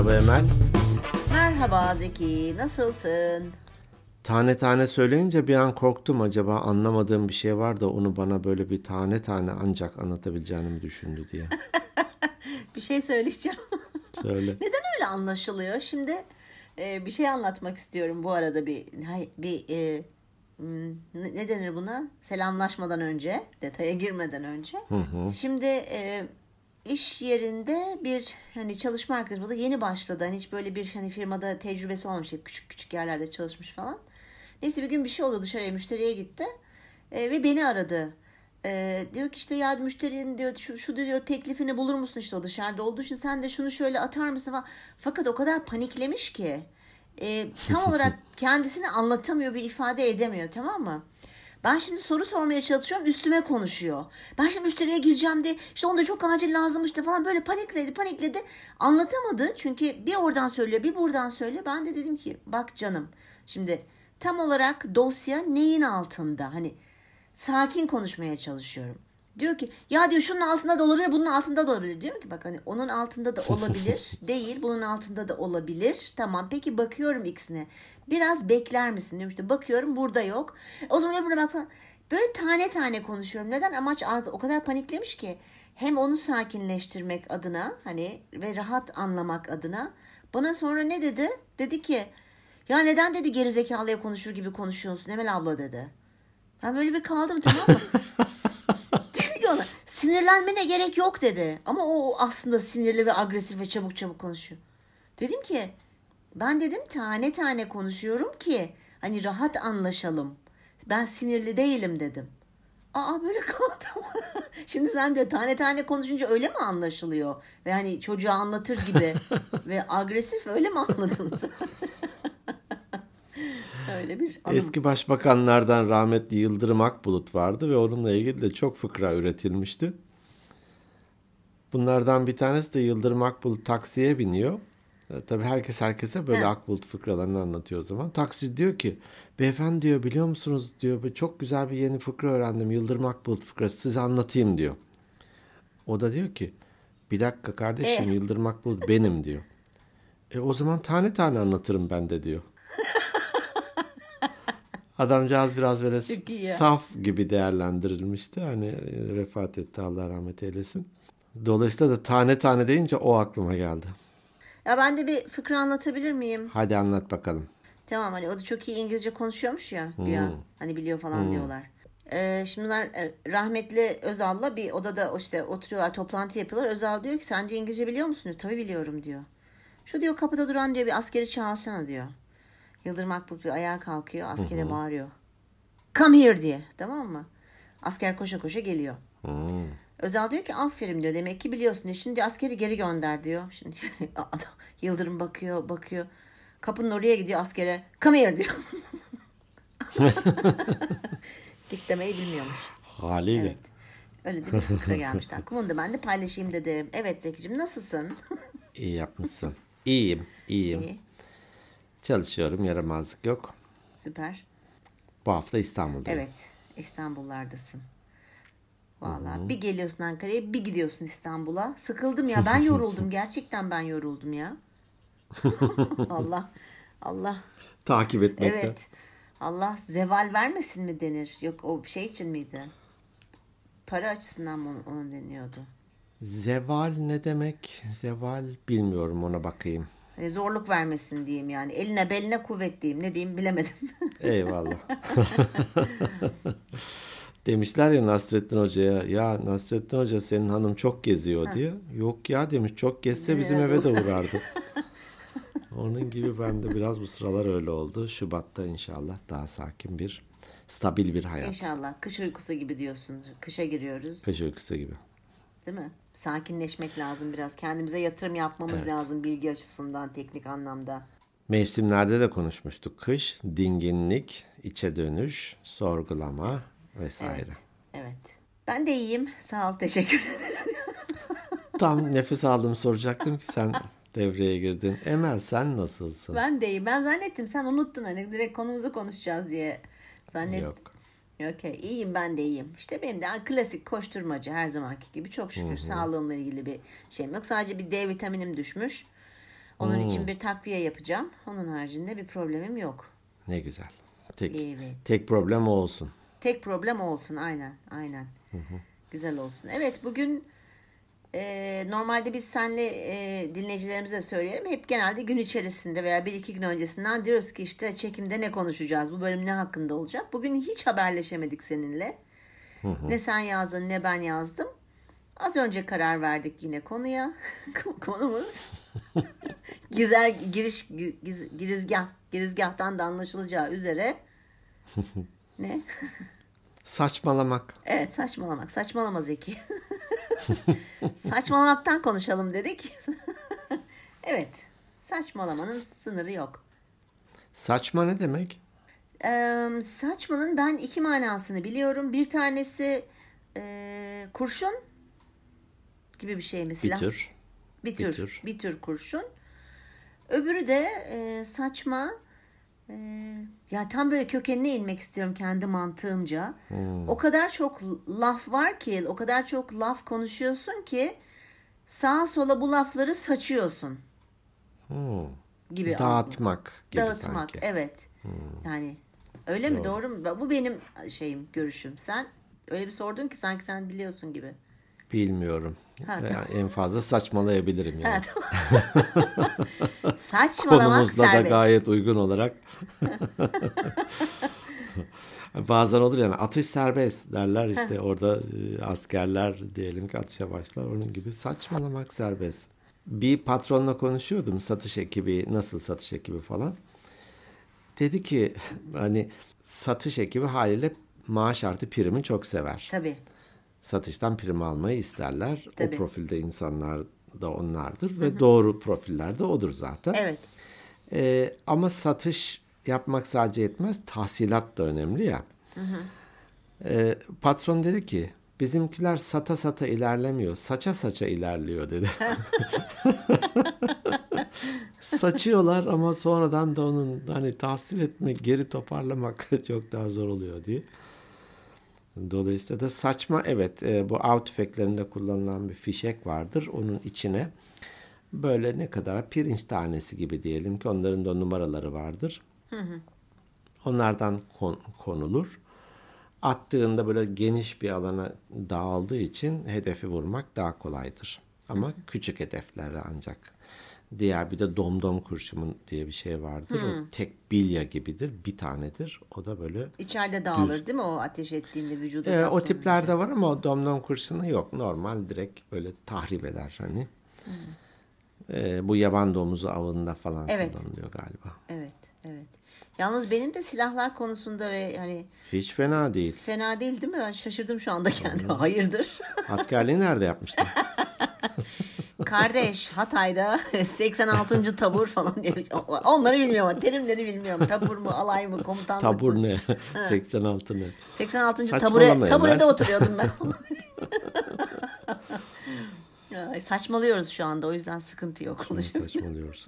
Merhaba Emel. Merhaba Zeki, nasılsın? Tane tane söyleyince bir an korktum acaba anlamadığım bir şey var da onu bana böyle bir tane tane ancak anlatabileceğini mi düşündü diye. Bir şey söyleyeceğim. Söyle. Neden öyle anlaşılıyor? Şimdi e, bir şey anlatmak istiyorum bu arada bir bir e, hmm, ne denir buna? Selamlaşmadan önce, detaya girmeden önce. Şimdi e, iş yerinde bir hani çalışma arkadaşı bu da yeni başladı. Hani hiç böyle bir hani firmada tecrübesi olmamış. Hep küçük küçük yerlerde çalışmış falan. Neyse bir gün bir şey oldu dışarıya müşteriye gitti. E, ve beni aradı. E, diyor ki işte ya müşterinin diyor şu, şu diyor teklifini bulur musun işte o dışarıda olduğu için sen de şunu şöyle atar mısın falan. Fakat o kadar paniklemiş ki e, tam olarak kendisini anlatamıyor bir ifade edemiyor tamam mı? Ben şimdi soru sormaya çalışıyorum üstüme konuşuyor. Ben şimdi müşteriye gireceğim diye işte onda çok acil lazımmıştı falan böyle panikledi panikledi. Anlatamadı çünkü bir oradan söylüyor bir buradan söylüyor. Ben de dedim ki bak canım şimdi tam olarak dosya neyin altında hani sakin konuşmaya çalışıyorum. Diyor ki ya diyor şunun altında da olabilir bunun altında da olabilir. Diyorum ki bak hani onun altında da olabilir değil bunun altında da olabilir. Tamam peki bakıyorum ikisine. Biraz bekler misin diyorum işte bakıyorum burada yok. O zaman öbürüne bak falan. Böyle tane tane konuşuyorum. Neden? Amaç o kadar paniklemiş ki hem onu sakinleştirmek adına hani ve rahat anlamak adına bana sonra ne dedi? Dedi ki ya neden dedi gerizekalıya konuşur gibi konuşuyorsun Emel abla dedi. Ben böyle bir kaldım tamam mı? ona sinirlenmene gerek yok dedi. Ama o aslında sinirli ve agresif ve çabuk çabuk konuşuyor. Dedim ki ben dedim tane tane konuşuyorum ki hani rahat anlaşalım. Ben sinirli değilim dedim. Aa böyle kaldım. Şimdi sen de tane tane konuşunca öyle mi anlaşılıyor? Ve hani çocuğa anlatır gibi ve agresif öyle mi anladın sen? Öyle bir anım. Eski başbakanlardan rahmetli Yıldırım Akbulut vardı ve onunla ilgili de çok fıkra üretilmişti. Bunlardan bir tanesi de Yıldırım Akbulut taksiye biniyor. E, tabii herkes herkese böyle He. Akbulut fıkralarını anlatıyor o zaman. Taksi diyor ki beyefendi diyor biliyor musunuz diyor "bir- çok güzel bir yeni fıkra öğrendim. Yıldırım Akbulut fıkrası size anlatayım diyor. O da diyor ki bir dakika kardeşim E? Yıldırım Akbulut benim diyor. E o zaman tane tane anlatırım ben de diyor. Adamcağız biraz böyle ya. saf gibi değerlendirilmişti. Hani e, vefat etti Allah rahmet eylesin. Dolayısıyla da tane tane deyince o aklıma geldi. Ya ben de bir fıkra anlatabilir miyim? Hadi anlat bakalım. Tamam hani o da çok iyi İngilizce konuşuyormuş ya güya. Hani biliyor falan diyorlar. Ee, şimdi bunlar e, rahmetli Özal'la bir odada işte oturuyorlar toplantı yapıyorlar. Özal diyor ki sen diyor İngilizce biliyor musun? Diyor. Tabii biliyorum diyor. Şu diyor kapıda duran diyor bir askeri çağırsana diyor. Yıldırım Akbulut bir ayağa kalkıyor askere bağırıyor. Come here diye tamam mı? Asker koşa koşa geliyor. Hmm. Özal diyor ki aferin diyor demek ki biliyorsun diyor. Şimdi askeri geri gönder diyor. Şimdi Yıldırım bakıyor bakıyor. Kapının oraya gidiyor askere. Come here diyor. Git demeyi bilmiyormuş. Haliyle. Evet. Öyle de bir fıkra gelmişti aklıma. Onu da ben de paylaşayım dedim. Evet Zeki'cim nasılsın? İyi yapmışsın. İyiyim, iyiyim. İyi. Çalışıyorum, yaramazlık yok. Süper. Bu hafta İstanbul'dayım. Evet. İstanbullardasın. Vallahi bir geliyorsun Ankara'ya bir gidiyorsun İstanbul'a. Sıkıldım ya ben yoruldum. Gerçekten ben yoruldum ya. Allah Allah Takip etmekten. Evet. Allah zeval vermesin mi denir? Yok o şey için miydi? Para açısından mı onu deniyordu? Zeval ne demek? Zeval bilmiyorum ona bakayım. Hani zorluk vermesin diyeyim yani. Eline beline kuvvet diyeyim. Ne diyeyim bilemedim. Eyvallah. Demişler ya Nasrettin Hoca'ya ya Nasrettin Hoca senin hanım çok geziyor diye. Yok ya demiş çok gezse bizim eve de uğrardı. Onun gibi ben de biraz bu sıralar öyle oldu. Şubat'ta inşallah daha sakin bir stabil bir hayat. İnşallah. Kış uykusu gibi diyorsun. Kışa giriyoruz. Kış uykusu gibi. Değil mi? Sakinleşmek lazım biraz. Kendimize yatırım yapmamız lazım bilgi açısından, teknik anlamda. Mevsimlerde de konuşmuştuk. Kış, dinginlik, içe dönüş, sorgulama vesaire. Evet. Evet. Ben de iyiyim. Sağ ol. Teşekkür ederim. Tam nefes aldım soracaktım ki sen devreye girdin. Emel sen nasılsın? Ben de iyiyim. Ben zannettim sen unuttun hani direkt konumuzu konuşacağız diye. Zannettim. Yok. Okey. İyiyim ben de iyiyim. İşte benim de klasik koşturmacı her zamanki gibi. Çok şükür sağlığımla ilgili bir şeyim yok. Sadece bir D vitaminim düşmüş. Onun için bir takviye yapacağım. Onun haricinde bir problemim yok. Ne güzel. Tek, Evet. tek problem o olsun. Tek problem o olsun aynen aynen. Güzel olsun. Evet bugün e, normalde biz senle e, dinleyicilerimize de söyleyelim. Hep genelde gün içerisinde veya bir iki gün öncesinden diyoruz ki işte çekimde ne konuşacağız? Bu bölüm ne hakkında olacak? Bugün hiç haberleşemedik seninle. Ne sen yazdın ne ben yazdım. Az önce karar verdik yine konuya. Konumuz Gizer giriş giz, girizgah girizgahtan da anlaşılacağı üzere ne? Saçmalamak. Evet saçmalamak. Saçmalama Zeki. Saçmalamaktan konuşalım dedik. evet. Saçmalamanın sınırı yok. Saçma ne demek? Ee, saçmanın ben iki manasını biliyorum. Bir tanesi e, kurşun gibi bir şey mi? Bir Silah. tür. Bir tür. Bir tür. Bir tür kurşun. Öbürü de e, saçma. E, ya tam böyle kökenine inmek istiyorum kendi mantığımca. O kadar çok laf var ki, o kadar çok laf konuşuyorsun ki sağa sola bu lafları saçıyorsun Hmm. gibi. Dağıtmak gibi Dağıtmak. sanki. Evet. Yani öyle mi doğru mu? Bu benim şeyim, görüşüm. Sen öyle bir sordun ki sanki sen biliyorsun gibi. Bilmiyorum. Ha, Yani tamam. en fazla saçmalayabilirim yani. Ha, tamam. Saçmalamak Konumuzla da serbest. gayet uygun olarak. Bazen olur yani atış serbest derler işte orada e, askerler diyelim ki atışa başlar onun gibi saçmalamak serbest. Bir patronla konuşuyordum satış ekibi nasıl satış ekibi falan. Dedi ki hani satış ekibi haliyle maaş artı primi çok sever. Tabii. Satıştan prim almayı isterler. Tabii. O profilde insanlar da onlardır ve doğru profiller de odur zaten. Evet. Ee, ama satış yapmak sadece yetmez. Tahsilat da önemli ya. Ee, patron dedi ki bizimkiler sata sata ilerlemiyor. Saça saça ilerliyor dedi. Saçıyorlar ama sonradan da onun hani tahsil etmek, geri toparlamak çok daha zor oluyor diye. Dolayısıyla da saçma evet e, bu av tüfeklerinde kullanılan bir fişek vardır. Onun içine böyle ne kadar pirinç tanesi gibi diyelim ki onların da numaraları vardır. Onlardan kon- konulur. Attığında böyle geniş bir alana dağıldığı için hedefi vurmak daha kolaydır. Ama küçük hedeflere ancak. Diğer bir de domdom kurşun diye bir şey vardır. O tek bilya gibidir. Bir tanedir. O da böyle İçeride dağılır değil mi o ateş ettiğinde vücuda ee, o tiplerde var ama o domdom kurşunu yok. Normal direkt böyle tahrip eder hani. Ee, bu yaban domuzu avında falan Evet. kullanılıyor galiba. Evet, evet. Yalnız benim de silahlar konusunda ve hani Hiç fena değil. fena değil değil mi? Ben şaşırdım şu anda kendime. Hayırdır? Askerliği nerede yapmıştın? Kardeş Hatay'da 86. tabur falan bir- şey. Onları bilmiyorum. Terimleri bilmiyorum. Tabur mu, alay mı, komutanlık Tabur mı? ne? 86 ne? 86. Saçmalama tabure, taburede oturuyordum ben. Ay, saçmalıyoruz şu anda o yüzden sıkıntı yok. Saçmalıyoruz.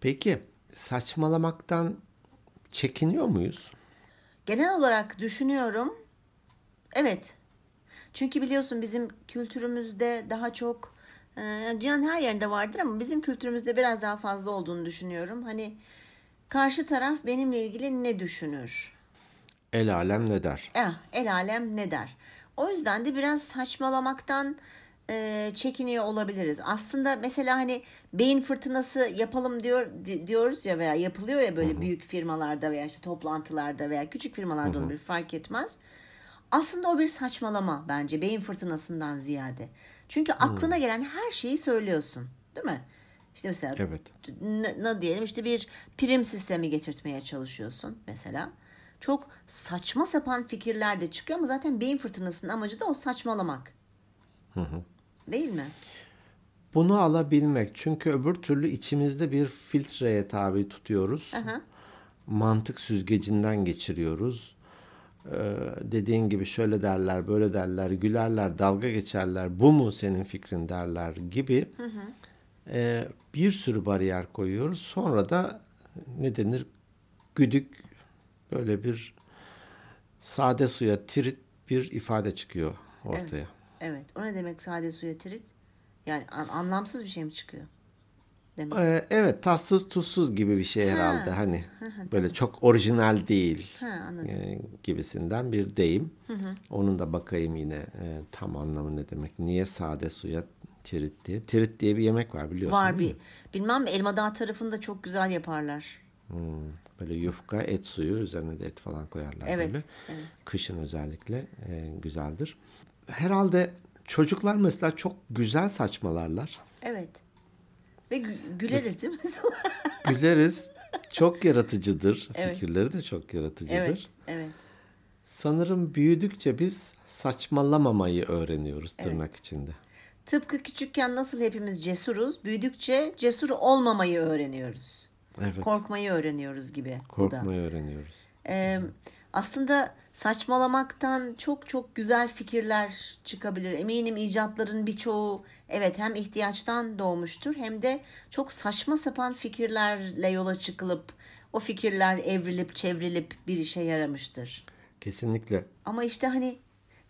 Peki saçmalamaktan çekiniyor muyuz? Genel olarak düşünüyorum. Evet. Çünkü biliyorsun bizim kültürümüzde daha çok dünyanın her yerinde vardır ama bizim kültürümüzde biraz daha fazla olduğunu düşünüyorum. Hani karşı taraf benimle ilgili ne düşünür? El alem ne der? Eh, el alem ne der? O yüzden de biraz saçmalamaktan e, çekiniyor olabiliriz. Aslında mesela hani beyin fırtınası yapalım diyor di- diyoruz ya veya yapılıyor ya böyle büyük firmalarda veya işte toplantılarda veya küçük firmalarda olabilir fark etmez. Aslında o bir saçmalama bence beyin fırtınasından ziyade. Çünkü aklına gelen her şeyi söylüyorsun, değil mi? İşte mesela Evet. ne, diyelim işte bir prim sistemi getirtmeye çalışıyorsun mesela. Çok saçma sapan fikirler de çıkıyor ama zaten beyin fırtınasının amacı da o saçmalamak. Değil mi? Bunu alabilmek. Çünkü öbür türlü içimizde bir filtreye tabi tutuyoruz. Aha. Mantık süzgecinden geçiriyoruz. Ee, dediğin gibi şöyle derler, böyle derler, gülerler, dalga geçerler. Bu mu senin fikrin derler gibi. Ee, bir sürü bariyer koyuyoruz. Sonra da ne denir? Güdük böyle bir sade suya tirit bir ifade çıkıyor ortaya. Evet. O ne demek sade suya tirit? Yani an- anlamsız bir şey mi çıkıyor? Demek. Ee, evet tatsız tuzsuz gibi bir şey herhalde hani böyle çok orijinal değil Ha, anladım. e, gibisinden bir deyim. Onun da bakayım yine e, tam anlamı ne demek. Niye sade suya tirit diye. Tirit diye bir yemek var biliyorsun Var değil bir. mi? Bilmem Elma Dağı tarafında çok güzel yaparlar. Hmm, böyle yufka et suyu üzerine de et falan koyarlar Evet, böyle. evet. Kışın özellikle e, güzeldir. Herhalde çocuklar mesela çok güzel saçmalarlar. Evet. Ve gü- güleriz değil mi? Güleriz. Çok yaratıcıdır. Evet. Fikirleri de çok yaratıcıdır. evet. Evet. Sanırım büyüdükçe biz saçmalamamayı öğreniyoruz tırnak içinde. Tıpkı küçükken nasıl hepimiz cesuruz, büyüdükçe cesur olmamayı öğreniyoruz. Evet. Korkmayı öğreniyoruz gibi. bu da. Korkmayı öğreniyoruz. Ee, aslında saçmalamaktan çok çok güzel fikirler çıkabilir. Eminim icatların birçoğu evet hem ihtiyaçtan doğmuştur hem de çok saçma sapan fikirlerle yola çıkılıp o fikirler evrilip çevrilip bir işe yaramıştır. Kesinlikle. Ama işte hani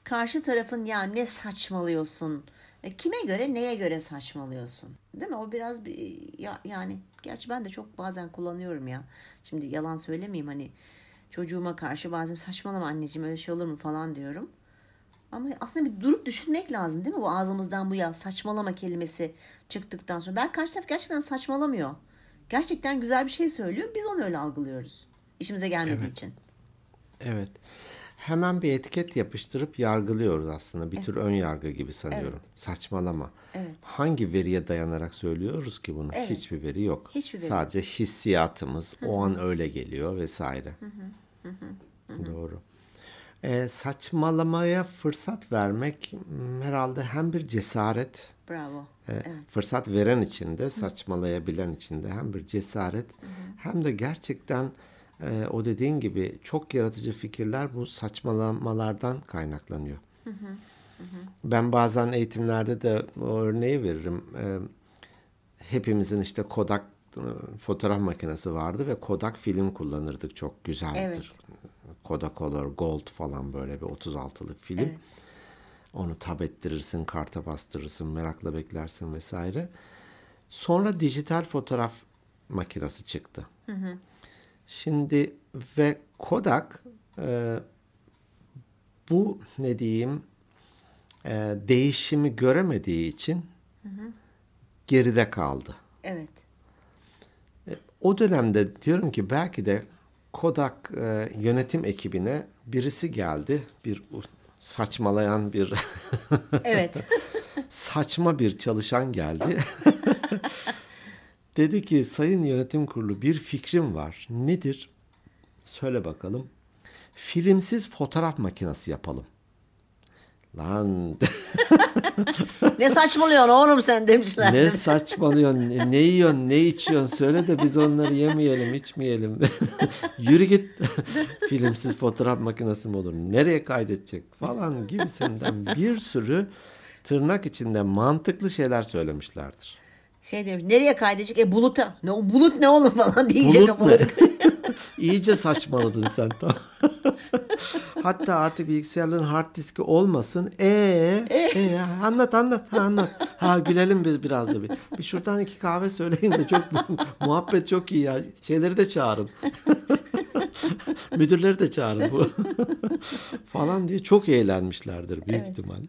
karşı tarafın ya ne saçmalıyorsun? E, kime göre neye göre saçmalıyorsun? Değil mi? O biraz bir ya, yani gerçi ben de çok bazen kullanıyorum ya. Şimdi yalan söylemeyeyim hani çocuğuma karşı bazen saçmalama anneciğim öyle şey olur mu falan diyorum. Ama aslında bir durup düşünmek lazım değil mi? Bu ağzımızdan bu ya saçmalama kelimesi çıktıktan sonra. Ben karşı taraf gerçekten saçmalamıyor. Gerçekten güzel bir şey söylüyor. Biz onu öyle algılıyoruz. İşimize gelmediği için. Evet. Hemen bir etiket yapıştırıp yargılıyoruz aslında. Bir tür ön yargı gibi sanıyorum. Saçmalama. Evet. Hangi veriye dayanarak söylüyoruz ki bunu? Evet. Hiçbir veri yok. Hiçbir veri Sadece hissiyatımız o an öyle geliyor vesaire. Doğru. Ee, saçmalamaya fırsat vermek m, herhalde hem bir cesaret, Bravo. e, fırsat veren için de saçmalayabilen için de hem bir cesaret hem de gerçekten e, o dediğin gibi çok yaratıcı fikirler bu saçmalamalardan kaynaklanıyor. Ben bazen eğitimlerde de o örneği veririm. E, hepimizin işte Kodak fotoğraf makinesi vardı ve Kodak film kullanırdık. Çok güzeldir. Evet. Kodacolor Gold falan böyle bir 36'lık film. Evet. Onu tab ettirirsin, karta bastırırsın, merakla beklersin vesaire. Sonra dijital fotoğraf makinesi çıktı. Şimdi ve Kodak e, bu ne diyeyim e, değişimi göremediği için geride kaldı. Evet. O dönemde diyorum ki belki de Kodak e, yönetim ekibine birisi geldi. Bir saçmalayan bir Evet. saçma bir çalışan geldi. Dedi ki sayın yönetim kurulu bir fikrim var. Nedir? Söyle bakalım. Filmsiz fotoğraf makinesi yapalım. Lan ne saçmalıyorsun oğlum sen demişler. ne saçmalıyorsun, ne, yiyorsun, ne içiyorsun söyle de biz onları yemeyelim, içmeyelim. Yürü git. Filmsiz fotoğraf makinesi mi olur? Nereye kaydedecek falan gibisinden bir sürü tırnak içinde mantıklı şeyler söylemişlerdir. Şey demiş nereye kaydedecek? E buluta. Ne, bulut ne oğlum falan diyecek Bulut kafaları. İyice saçmaladın sen tamam. Hatta artık bilgisayarların hard diski olmasın. Ee, ee, anlat anlat ha, anlat. Ha gülelim biz biraz da bir. Bir şuradan iki kahve söyleyin de çok muhabbet çok iyi ya. Şeyleri de çağırın. Müdürleri de çağırın bu. falan diye çok eğlenmişlerdir büyük ihtimal.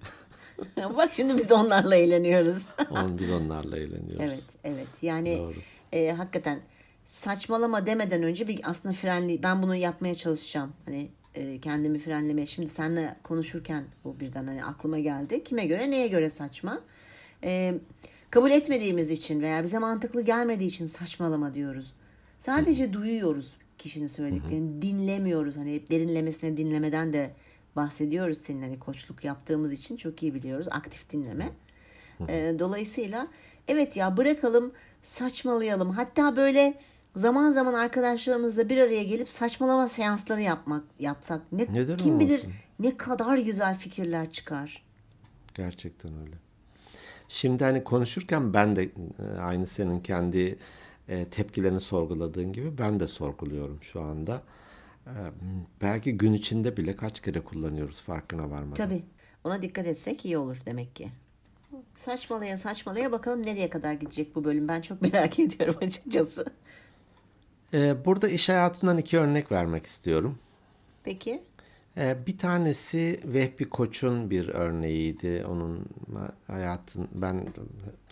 Bak şimdi biz onlarla eğleniyoruz. On, biz onlarla eğleniyoruz. evet, evet. Yani Doğru. e, hakikaten saçmalama demeden önce bir aslında frenli ben bunu yapmaya çalışacağım. Hani e, kendimi frenlemeye. Şimdi seninle konuşurken bu birden hani aklıma geldi. Kime göre neye göre saçma? E, kabul etmediğimiz için veya bize mantıklı gelmediği için saçmalama diyoruz. Sadece duyuyoruz kişinin söylediklerini. Dinlemiyoruz. Hani hep derinlemesine dinlemeden de bahsediyoruz senin hani koçluk yaptığımız için çok iyi biliyoruz. Aktif dinleme. E, dolayısıyla evet ya bırakalım saçmalayalım. Hatta böyle zaman zaman arkadaşlarımızla bir araya gelip saçmalama seansları yapmak yapsak ne Neden kim bilir olmasın? ne kadar güzel fikirler çıkar. Gerçekten öyle. Şimdi hani konuşurken ben de e, aynı senin kendi e, tepkilerini sorguladığın gibi ben de sorguluyorum şu anda. E, belki gün içinde bile kaç kere kullanıyoruz farkına varmadan. Tabii. Ona dikkat etsek iyi olur demek ki. Saçmalaya saçmalaya bakalım nereye kadar gidecek bu bölüm. Ben çok merak ediyorum açıkçası. Ee, burada iş hayatından iki örnek vermek istiyorum. Peki. Ee, bir tanesi Vehbi Koç'un bir örneğiydi. Onun hayatın ben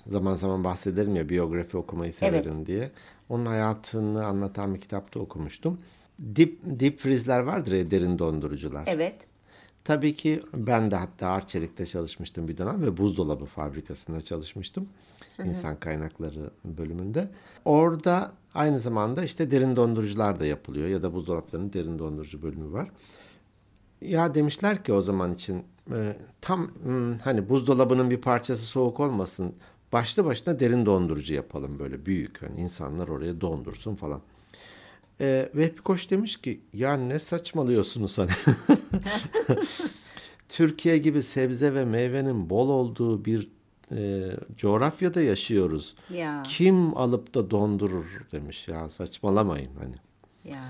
zaman zaman bahsederim ya biyografi okumayı severim Evet. diye. Onun hayatını anlatan bir kitapta okumuştum. Deep, deep freeze'ler vardır ya derin dondurucular. Evet. Tabii ki ben de hatta Arçelik'te çalışmıştım bir dönem ve buzdolabı fabrikasında çalışmıştım. İnsan kaynakları bölümünde. Orada aynı zamanda işte derin dondurucular da yapılıyor ya da buzdolaplarının derin dondurucu bölümü var. Ya demişler ki o zaman için e, tam hmm, hani buzdolabının bir parçası soğuk olmasın. Başlı başına derin dondurucu yapalım böyle büyük. Hani insanlar oraya dondursun falan. E, Vehbi Koç demiş ki ya ne saçmalıyorsunuz hani. Türkiye gibi sebze ve meyvenin bol olduğu bir e, coğrafyada yaşıyoruz. Ya. Kim alıp da dondurur demiş ya saçmalamayın hani. Ya.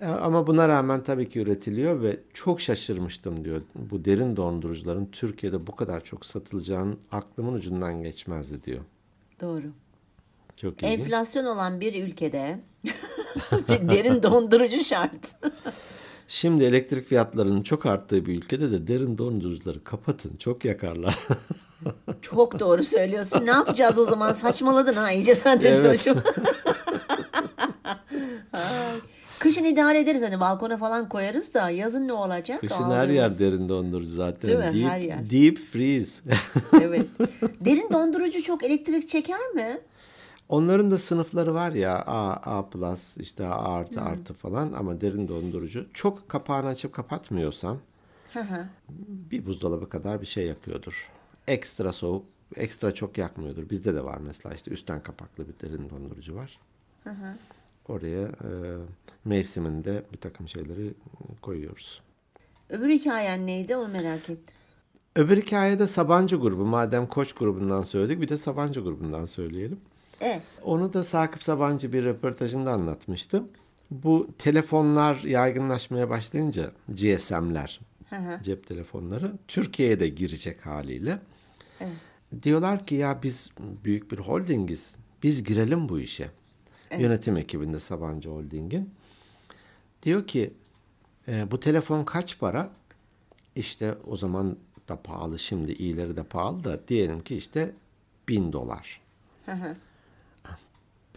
E, Ama buna rağmen tabii ki üretiliyor ve çok şaşırmıştım diyor. Bu derin dondurucuların Türkiye'de bu kadar çok satılacağını aklımın ucundan geçmezdi diyor. Doğru. Çok ilginç. Enflasyon olan bir ülkede derin dondurucu şart. Şimdi elektrik fiyatlarının çok arttığı bir ülkede de derin dondurucuları kapatın. Çok yakarlar. Çok doğru söylüyorsun. Ne yapacağız o zaman? Saçmaladın ha iyice sen de Evet. Kışın idare ederiz hani balkona falan koyarız da yazın ne olacak? Kışın her yer Ağlarız. derin dondurucu zaten. Değil mi? Deep, Her yer. deep freeze. Evet. Derin dondurucu çok elektrik çeker mi? Onların da sınıfları var ya A, A+, işte A artı artı falan ama derin dondurucu. Çok kapağını açıp kapatmıyorsan bir buzdolabı kadar bir şey yakıyordur. Ekstra soğuk, ekstra çok yakmıyordur. Bizde de var mesela işte üstten kapaklı bir derin dondurucu var. Oraya e, mevsiminde bir takım şeyleri koyuyoruz. Öbür hikayen neydi onu merak ettim. Öbür hikayede Sabancı grubu. Madem Koç grubundan söyledik bir de Sabancı grubundan söyleyelim. E, Onu da Sakıp Sabancı bir röportajında anlatmıştı. Bu telefonlar yaygınlaşmaya başlayınca GSM'ler, Hı hı. cep telefonları Türkiye'ye de girecek haliyle. Evet. Diyorlar ki ya biz büyük bir holdingiz. Biz girelim bu işe. Yönetim ekibinde Sabancı Holding'in. Diyor ki "E, bu telefon kaç para? İşte o zaman da pahalı şimdi iyileri de pahalı da diyelim ki işte bin dolar. Hı hı.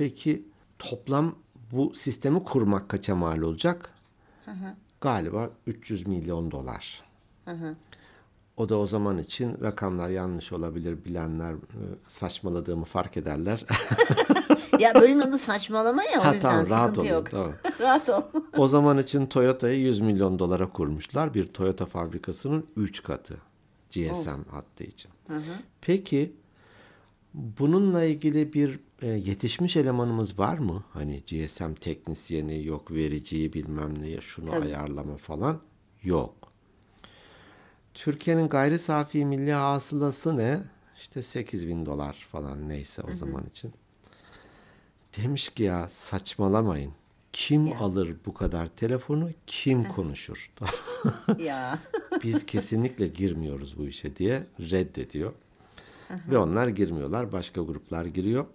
Peki toplam bu sistemi kurmak kaça mal olacak? Galiba 300 milyon dolar. Hı hı. O da o zaman için rakamlar yanlış olabilir. Bilenler e, saçmaladığımı fark ederler. Ya bölümün adı saçmalama ya o ha yüzden tamam rahat sıkıntı olun. yok. Tamam. rahat ol. O zaman için Toyota'yı 100 milyon dolara kurmuşlar. Bir Toyota fabrikasının 3 katı GSM hattı için. Peki bununla ilgili bir e, yetişmiş elemanımız var mı? Hani GSM teknisyeni yok, vericiyi bilmem ne, şunu Tabii. ayarlama falan yok. Türkiye'nin gayri safi milli hasılası ne? İşte 8 bin dolar falan neyse o zaman için. Demiş ki ya saçmalamayın. Kim Ya. alır bu kadar telefonu? Kim konuşur? ya. Biz kesinlikle girmiyoruz bu işe diye reddediyor. Ve onlar girmiyorlar. Başka gruplar giriyor.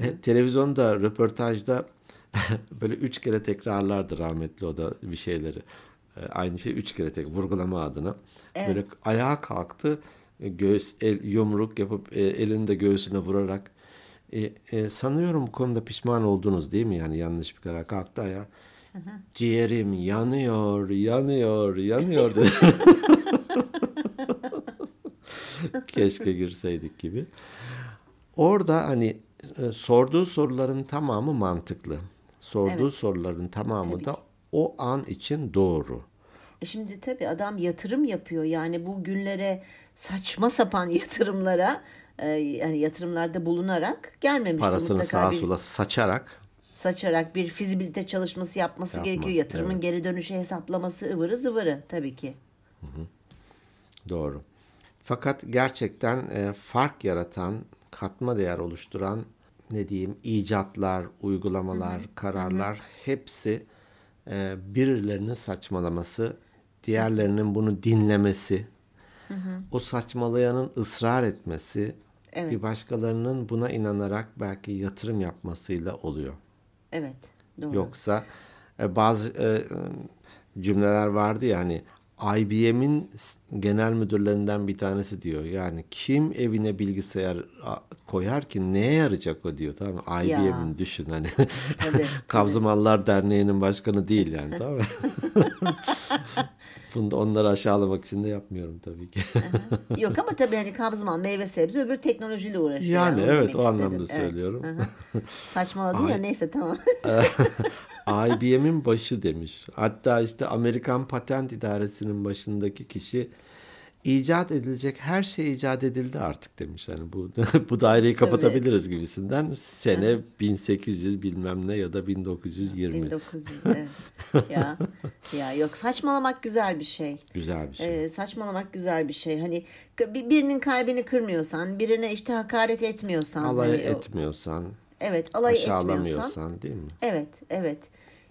E, televizyonda röportajda böyle üç kere tekrarlardı rahmetli o da bir şeyleri. E, aynı şey üç kere tek vurgulama adına. Böyle ayağa kalktı. e, Göğüs, el, yumruk yapıp e, elini de göğsüne vurarak e, e, sanıyorum bu konuda pişman oldunuz değil mi? Yani yanlış bir karar kalktı ayağa. Ciğerim yanıyor, yanıyor, yanıyor dedi. Keşke girseydik gibi. Orada hani e, sorduğu soruların tamamı mantıklı. Sorduğu Evet. soruların tamamı Tabii da o an için doğru. E Şimdi tabii adam yatırım yapıyor. Yani bu günlere saçma sapan yatırımlara e, yani yatırımlarda bulunarak gelmemişti Parasını sağa bir sola saçarak saçarak bir fizibilite çalışması yapması Yapma, gerekiyor. Yatırımın evet. geri dönüşü hesaplaması ıvırı zıvırı tabii ki. Doğru. Fakat gerçekten e, fark yaratan, katma değer oluşturan ne diyeyim icatlar, uygulamalar, kararlar hepsi e, birilerinin saçmalaması, diğerlerinin bunu dinlemesi, o saçmalayanın ısrar etmesi, Evet. bir başkalarının buna inanarak belki yatırım yapmasıyla oluyor. Evet. Doğru. Yoksa e, bazı e, cümleler vardı ya hani IBM'in genel müdürlerinden bir tanesi diyor. Yani kim evine bilgisayar koyar ki neye yarayacak o diyor. Tamam mı? IBM'in düşün hani. Tabii, Kabzımallar Derneği'nin başkanı değil yani tamam mı? Bunu da onları aşağılamak için de yapmıyorum tabii ki. Yok ama tabii hani kabzımal meyve sebze öbür teknolojiyle uğraşıyor. Yani onu evet, o istedim. anlamda Evet. söylüyorum. Saçmaladın ya neyse tamam. IBM'in başı demiş. Hatta işte Amerikan Patent İdaresi'nin başındaki kişi icat edilecek her şey icat edildi artık demiş. Yani bu bu daireyi kapatabiliriz gibisinden. Sene 1800 bilmem ne ya da 1920. 1900 evet. ya ya yok saçmalamak güzel bir şey. Güzel bir şey. Ee, saçmalamak güzel bir şey. Hani bir- birinin kalbini kırmıyorsan, birine işte hakaret etmiyorsan, Alay hani etmiyorsan, evet alay etmiyorsan, değil mi? evet, evet.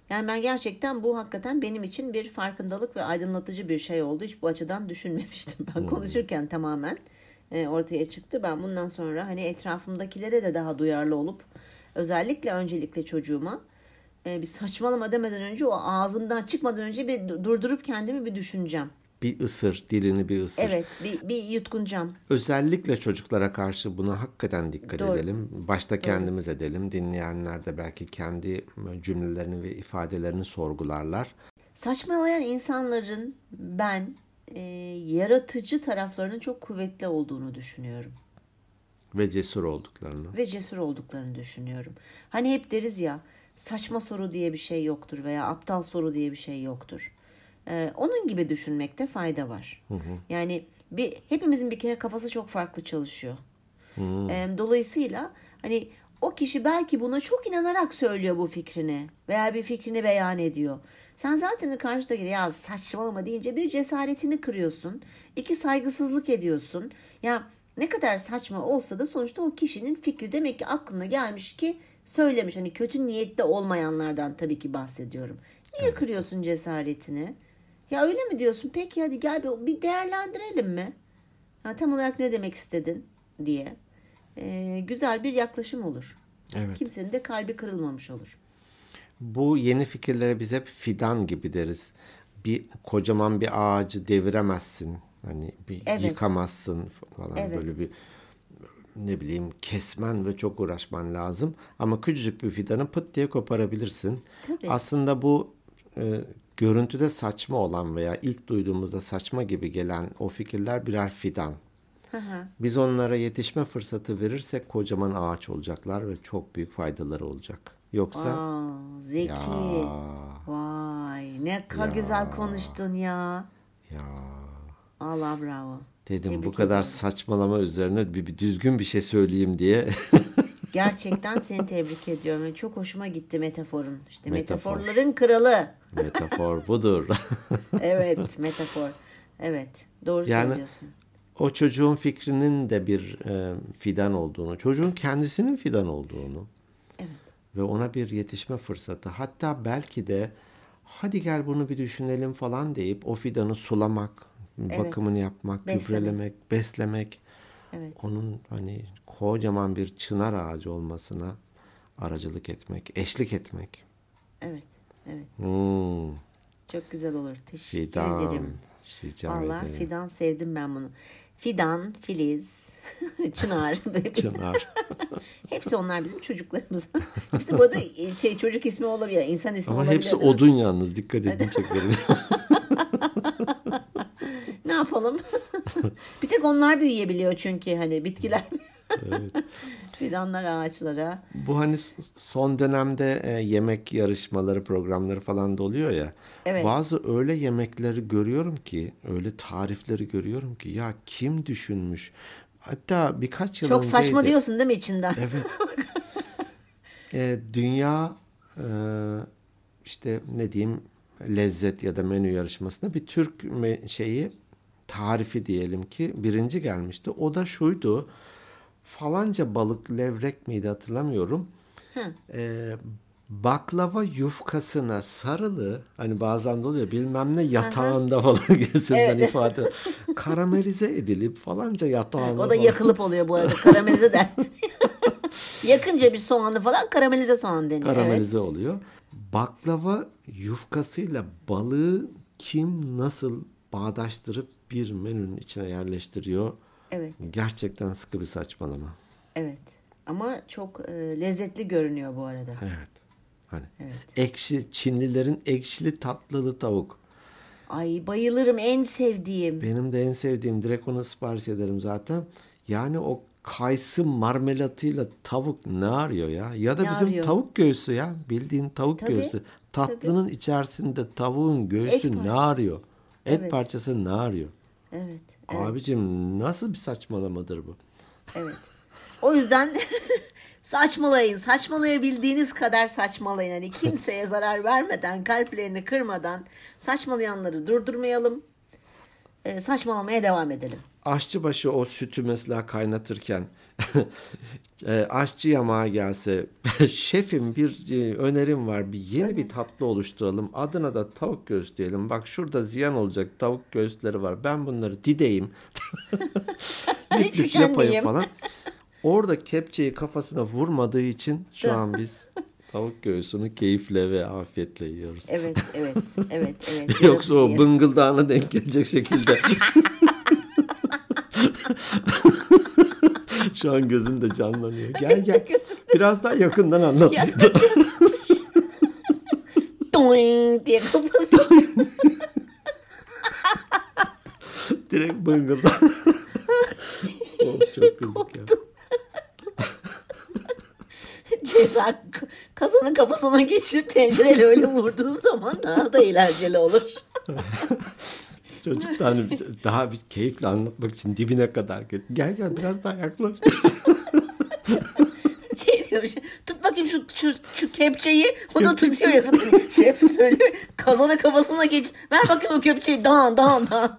Yani ben gerçekten bu hakikaten benim için bir farkındalık ve aydınlatıcı bir şey oldu. Hiç bu açıdan düşünmemiştim. Ben konuşurken tamamen e, ortaya çıktı. Ben bundan sonra hani etrafımdakilere de daha duyarlı olup özellikle öncelikle çocuğuma e, bir saçmalama demeden önce o ağzımdan çıkmadan önce bir du- durdurup kendimi bir düşüneceğim. Bir ısır, dilini bir ısır. Evet, bir, bir yutkunacağım. Özellikle çocuklara karşı buna hakikaten dikkat Doğru. edelim. Başta kendimiz edelim. Dinleyenler de belki kendi cümlelerini ve ifadelerini sorgularlar. Saçmalayan insanların ben e, yaratıcı taraflarının çok kuvvetli olduğunu düşünüyorum. Ve cesur olduklarını. Ve cesur olduklarını düşünüyorum. Hani hep deriz ya saçma soru diye bir şey yoktur veya aptal soru diye bir şey yoktur. E, onun gibi düşünmekte fayda var. Yani bir hepimizin bir kere kafası çok farklı çalışıyor. E, dolayısıyla hani o kişi belki buna çok inanarak söylüyor bu fikrini veya bir fikrini beyan ediyor. Sen zaten karşıdaki ya saçmalama deyince bir cesaretini kırıyorsun. iki saygısızlık ediyorsun. Ya ne kadar saçma olsa da sonuçta o kişinin fikri demek ki aklına gelmiş ki söylemiş. Hani kötü niyette olmayanlardan tabii ki bahsediyorum. Niye kırıyorsun cesaretini? Ya öyle mi diyorsun? Peki hadi gel bir, bir değerlendirelim mi? Ha, tam olarak ne demek istedin diye. Ee, güzel bir yaklaşım olur. Evet. Kimsenin de kalbi kırılmamış olur. Bu yeni fikirlere biz hep fidan gibi deriz. Bir kocaman bir ağacı deviremezsin. Hani bir Evet. yıkamazsın falan Evet. böyle bir ne bileyim kesmen ve çok uğraşman lazım. Ama küçücük bir fidanı pıt diye koparabilirsin. Tabii. Aslında bu e, görüntüde saçma olan veya ilk duyduğumuzda saçma gibi gelen o fikirler birer fidan. Hı hı. Biz onlara yetişme fırsatı verirsek kocaman ağaç olacaklar ve çok büyük faydaları olacak. Yoksa Aa, zeki. ya Vay ne kadar güzel konuştun ya. ya Allah bravo. dedim bu Tebrik kadar ederim. saçmalama üzerine bir, bir düzgün bir şey söyleyeyim diye. Gerçekten seni tebrik ediyorum. Çok hoşuma gitti metaforun. İşte Metafor. metaforların kralı. Metafor budur. Evet metafor. Evet doğru Yani- söylüyorsun. o çocuğun fikrinin de bir e, fidan olduğunu, çocuğun kendisinin fidan olduğunu Evet. ve ona bir yetişme fırsatı. Hatta belki de hadi gel bunu bir düşünelim falan deyip o fidanı sulamak, bakımını yapmak, Beslemek. gübrelemek, beslemek. Evet. Onun hani kocaman bir çınar ağacı olmasına aracılık etmek, eşlik etmek. Evet. Evet. Hmm, Çok güzel olur. Teşekkür fidan. ederim. Rica Valla ederim. fidan sevdim ben bunu. Fidan, Filiz, Çınar. Çınar. Hepsi onlar bizim çocuklarımız. Hepsi burada şey çocuk ismi olabilir, insan ismi Ama olabilir. hepsi odun yalnız. Dikkat edin çekerim. Ne yapalım? bir tek onlar büyüyebiliyor çünkü hani bitkiler. Fidanlar ağaçlara. Bu hani son dönemde e, yemek yarışmaları, programları falan da oluyor ya. Evet. Bazı öyle yemekleri görüyorum ki, öyle tarifleri görüyorum ki ya kim düşünmüş? Hatta birkaç yıl Çok saçma diyorsun değil mi içinden? Evet. E, dünya e, işte ne diyeyim lezzet ya da menü yarışmasında bir Türk şeyi tarifi diyelim ki birinci gelmişti. O da şuydu. Falanca balık levrek miydi hatırlamıyorum. Hı. E, baklava yufkasına sarılı hani bazen de oluyor bilmem ne yatağında falan gibisinden ifade karamelize edilip falanca yatağında O da falan. yakılıp oluyor bu arada. Karamelize der. Yakınca bir soğanı falan karamelize soğan deniyor. Evet. karamelize oluyor. Baklava yufkasıyla balığı kim nasıl bağdaştırıp bir menünün içine yerleştiriyor? Evet. Gerçekten sıkı bir saçmalama. Evet. Ama çok e, lezzetli görünüyor bu arada. Evet. Hani Evet. ekşi Çinlilerin ekşili tatlılı tavuk. Ay bayılırım en sevdiğim. Benim de en sevdiğim direkt onu sipariş ederim zaten. Yani o kayısı marmelatıyla tavuk ne arıyor ya? Ya da Ne bizim arıyor? tavuk göğsü ya. Bildiğin tavuk Tabii, göğsü. Tatlının içerisinde tavuğun göğsü Et ne parçası. arıyor? Et Evet. parçası ne arıyor? Evet. Abicim nasıl bir saçmalamadır bu? Evet. O yüzden saçmalayın. Saçmalayabildiğiniz kadar saçmalayın. Hani kimseye zarar vermeden, kalplerini kırmadan saçmalayanları durdurmayalım. Ee, saçmalamaya devam edelim. Aşçıbaşı o sütü mesela kaynatırken e, aşçı yamağa gelse şefim bir e, önerim var. Bir yeni bir tatlı oluşturalım. Adına da tavuk göğüs diyelim. Bak şurada ziyan olacak tavuk göğüsleri var. Ben bunları dideyim. Lif lif yapayım falan. Orada kepçeyi kafasına vurmadığı için şu an biz tavuk göğsünü keyifle ve afiyetle yiyoruz. Evet, evet, evet, evet. Yoksa o bıngıldağına denk gelecek şekilde. Şu an gözümde canlanıyor. Gel gel. Biraz daha yakından anlat. Doing diye kafası. Direkt bıngıldağ. oh, çok güldük ya. Ceza kazanın kafasına geçirip tencereyle öyle vurduğun zaman daha da eğlenceli olur. Çocuk da hani daha bir keyifle anlatmak için dibine kadar gel. Gel gel biraz daha yaklaş. Şey diyormuş. Tut bakayım şu, şu, şu kepçeyi. O da tutuyor ya. Şef söylüyor. Kazana kafasına geç. Ver bakayım o kepçeyi. Dağın dağın dağın.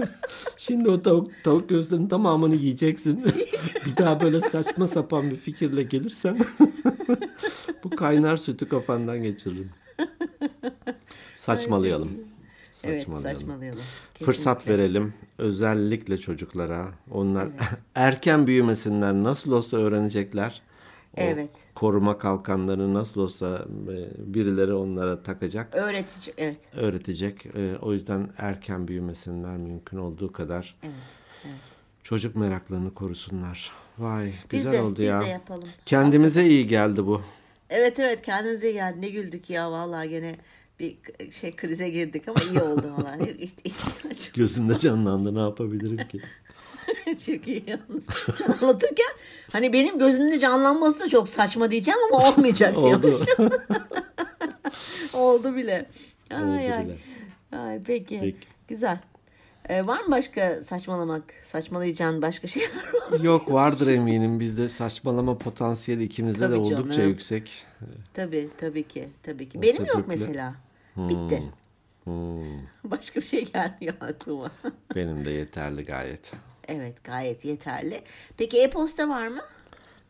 Şimdi o tavuk, tavuk göğüslerinin tamamını yiyeceksin. bir daha böyle saçma sapan bir fikirle gelirsen bu kaynar sütü kafandan geçiririm. Saçmalayalım. Evet Saçmalayalım. saçmalayalım. Fırsat verelim özellikle çocuklara. Onlar erken büyümesinler nasıl olsa öğrenecekler. O Evet. koruma kalkanları nasıl olsa e, birileri onlara takacak, Öğretici. Evet. öğretecek. E, O yüzden erken büyümesinler mümkün olduğu kadar. Evet. evet. Çocuk meraklarını korusunlar. Vay Biz güzel de, oldu biz ya. de yapalım. Kendimize iyi geldi bu. Evet evet kendimize geldi. Ne güldük ya vallahi gene bir şey krize girdik ama iyi oldu ihtiyaç Gözünde canlandı ne yapabilirim ki? çok iyi yalnız. Sen anlatırken hani benim gözümde canlanması da çok saçma diyeceğim ama olmayacak Oldu. Oldu bile. Ay, Oldu ay. bile. Ay, peki. Peki. Güzel. Ee, var mı başka saçmalamak, saçmalayacağın başka şeyler var mı? Yok vardır eminim bizde saçmalama potansiyeli ikimizde de Tabii oldukça canım. yüksek. Tabii, tabii ki. Tabii ki. O Benim yok sebeple- mesela. Bitti. Hmm, Başka bir şey gelmiyor aklıma. benim de yeterli gayet. evet, gayet yeterli. Peki e-posta var mı?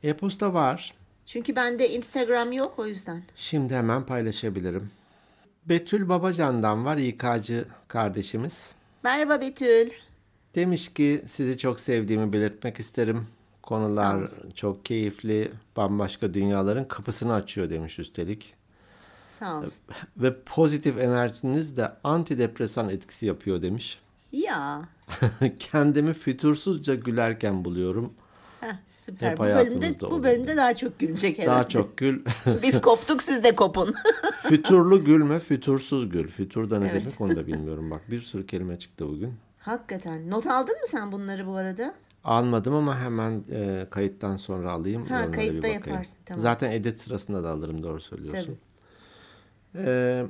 E-posta var. Çünkü bende Instagram yok o yüzden. Şimdi hemen paylaşabilirim. Betül Babacan'dan var İK'cı kardeşimiz. Merhaba Betül. Demiş ki sizi çok sevdiğimi belirtmek isterim. Konular çok keyifli, bambaşka dünyaların kapısını açıyor demiş üstelik. Sağ olsun. Ve pozitif enerjiniz de antidepresan etkisi yapıyor demiş. Ya. Kendimi fütursuzca gülerken buluyorum. Heh, süper. Hep bu bölümde bu oluyor. bölümde daha çok gülecek herhalde. Daha çok gül. Biz koptuk siz de kopun. Füturlu gülme, fütursuz gül. Fütur da ne Evet. demek onu da bilmiyorum. Bak bir sürü kelime çıktı bugün. Hakikaten. Not aldın mı sen bunları bu arada? Almadım ama hemen e, kayıttan sonra alayım. Ha, kayıtta yaparsın, tamam. Zaten edit sırasında da alırım doğru söylüyorsun. Tabii. Ee,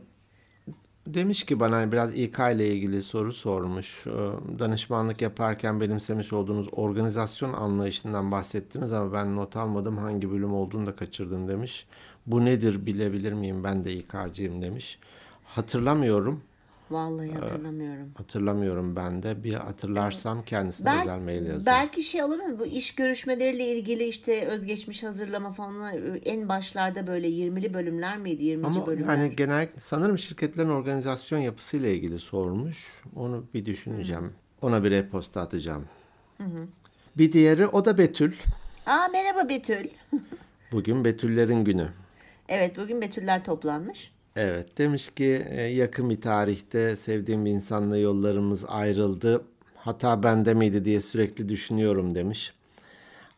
demiş ki bana biraz İK ile ilgili soru sormuş. Ee, Danışmanlık yaparken benimsemiş olduğunuz organizasyon anlayışından bahsettiniz ama ben not almadım. Hangi bölüm olduğunu da kaçırdım demiş. Bu nedir bilebilir miyim? Ben de İK'cıyım demiş. Hatırlamıyorum. Vallahi hatırlamıyorum. Hatırlamıyorum ben de. Bir hatırlarsam kendisine Bel- özel mail yazacağım. belki şey mu? Bu iş görüşmeleriyle ilgili işte özgeçmiş hazırlama falan en başlarda böyle 20'li bölümler miydi? 20. Ama bölümler. yani genel sanırım şirketlerin organizasyon yapısıyla ilgili sormuş. Onu bir düşüneceğim. Ona bir e-posta atacağım. Bir diğeri o da Betül. Aa merhaba Betül. Bugün Betüllerin günü. evet bugün Betüller toplanmış. Evet demiş ki e, yakın bir tarihte sevdiğim bir insanla yollarımız ayrıldı. Hata bende miydi diye sürekli düşünüyorum demiş.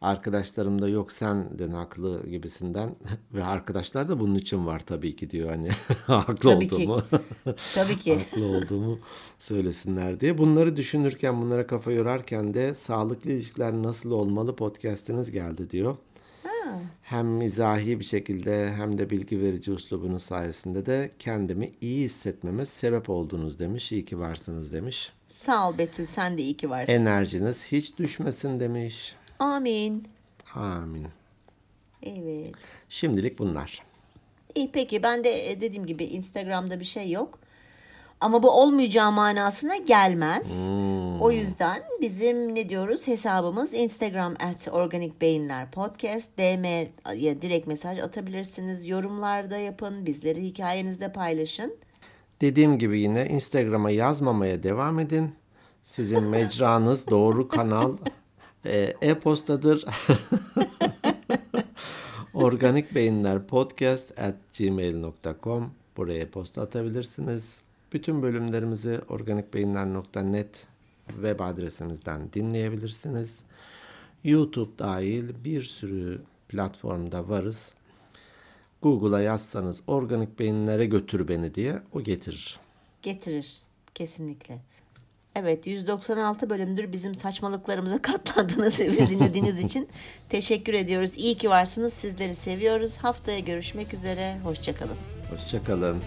Arkadaşlarım da yok sendin haklı gibisinden ve arkadaşlar da bunun için var tabii ki diyor hani haklı Tabii ki. olduğumu Tabii ki. haklı olduğumu söylesinler diye. Bunları düşünürken bunlara kafa yorarken de sağlıklı ilişkiler nasıl olmalı podcast'iniz geldi diyor. Hem mizahi bir şekilde hem de bilgi verici uslubunuz sayesinde de kendimi iyi hissetmeme sebep oldunuz demiş. İyi ki varsınız demiş. Sağ ol Betül sen de iyi ki varsın. Enerjiniz hiç düşmesin demiş. Amin. Amin. Evet. Şimdilik bunlar. İyi peki ben de e, dediğim gibi Instagram'da bir şey yok. Ama bu olmayacağı manasına gelmez. O yüzden bizim ne diyoruz hesabımız Instagram at Organik Beyinler Podcast. DM'ye direkt mesaj atabilirsiniz. Yorumlarda yapın. Bizleri hikayenizde paylaşın. Dediğim gibi yine Instagram'a yazmamaya devam edin. Sizin mecranız doğru kanal e, e-postadır. Organik Beyinler Podcast at gmail.com Buraya e-posta atabilirsiniz. Bütün bölümlerimizi organikbeyinler.net web adresimizden dinleyebilirsiniz. YouTube dahil bir sürü platformda varız. Google'a yazsanız organik beyinlere götür beni diye o getirir. Getirir. Kesinlikle. Evet 196 bölümdür bizim saçmalıklarımıza katlandığınız ve bizi dinlediğiniz için teşekkür ediyoruz. İyi ki varsınız. Sizleri seviyoruz. Haftaya görüşmek üzere. Hoşçakalın. Hoşçakalın.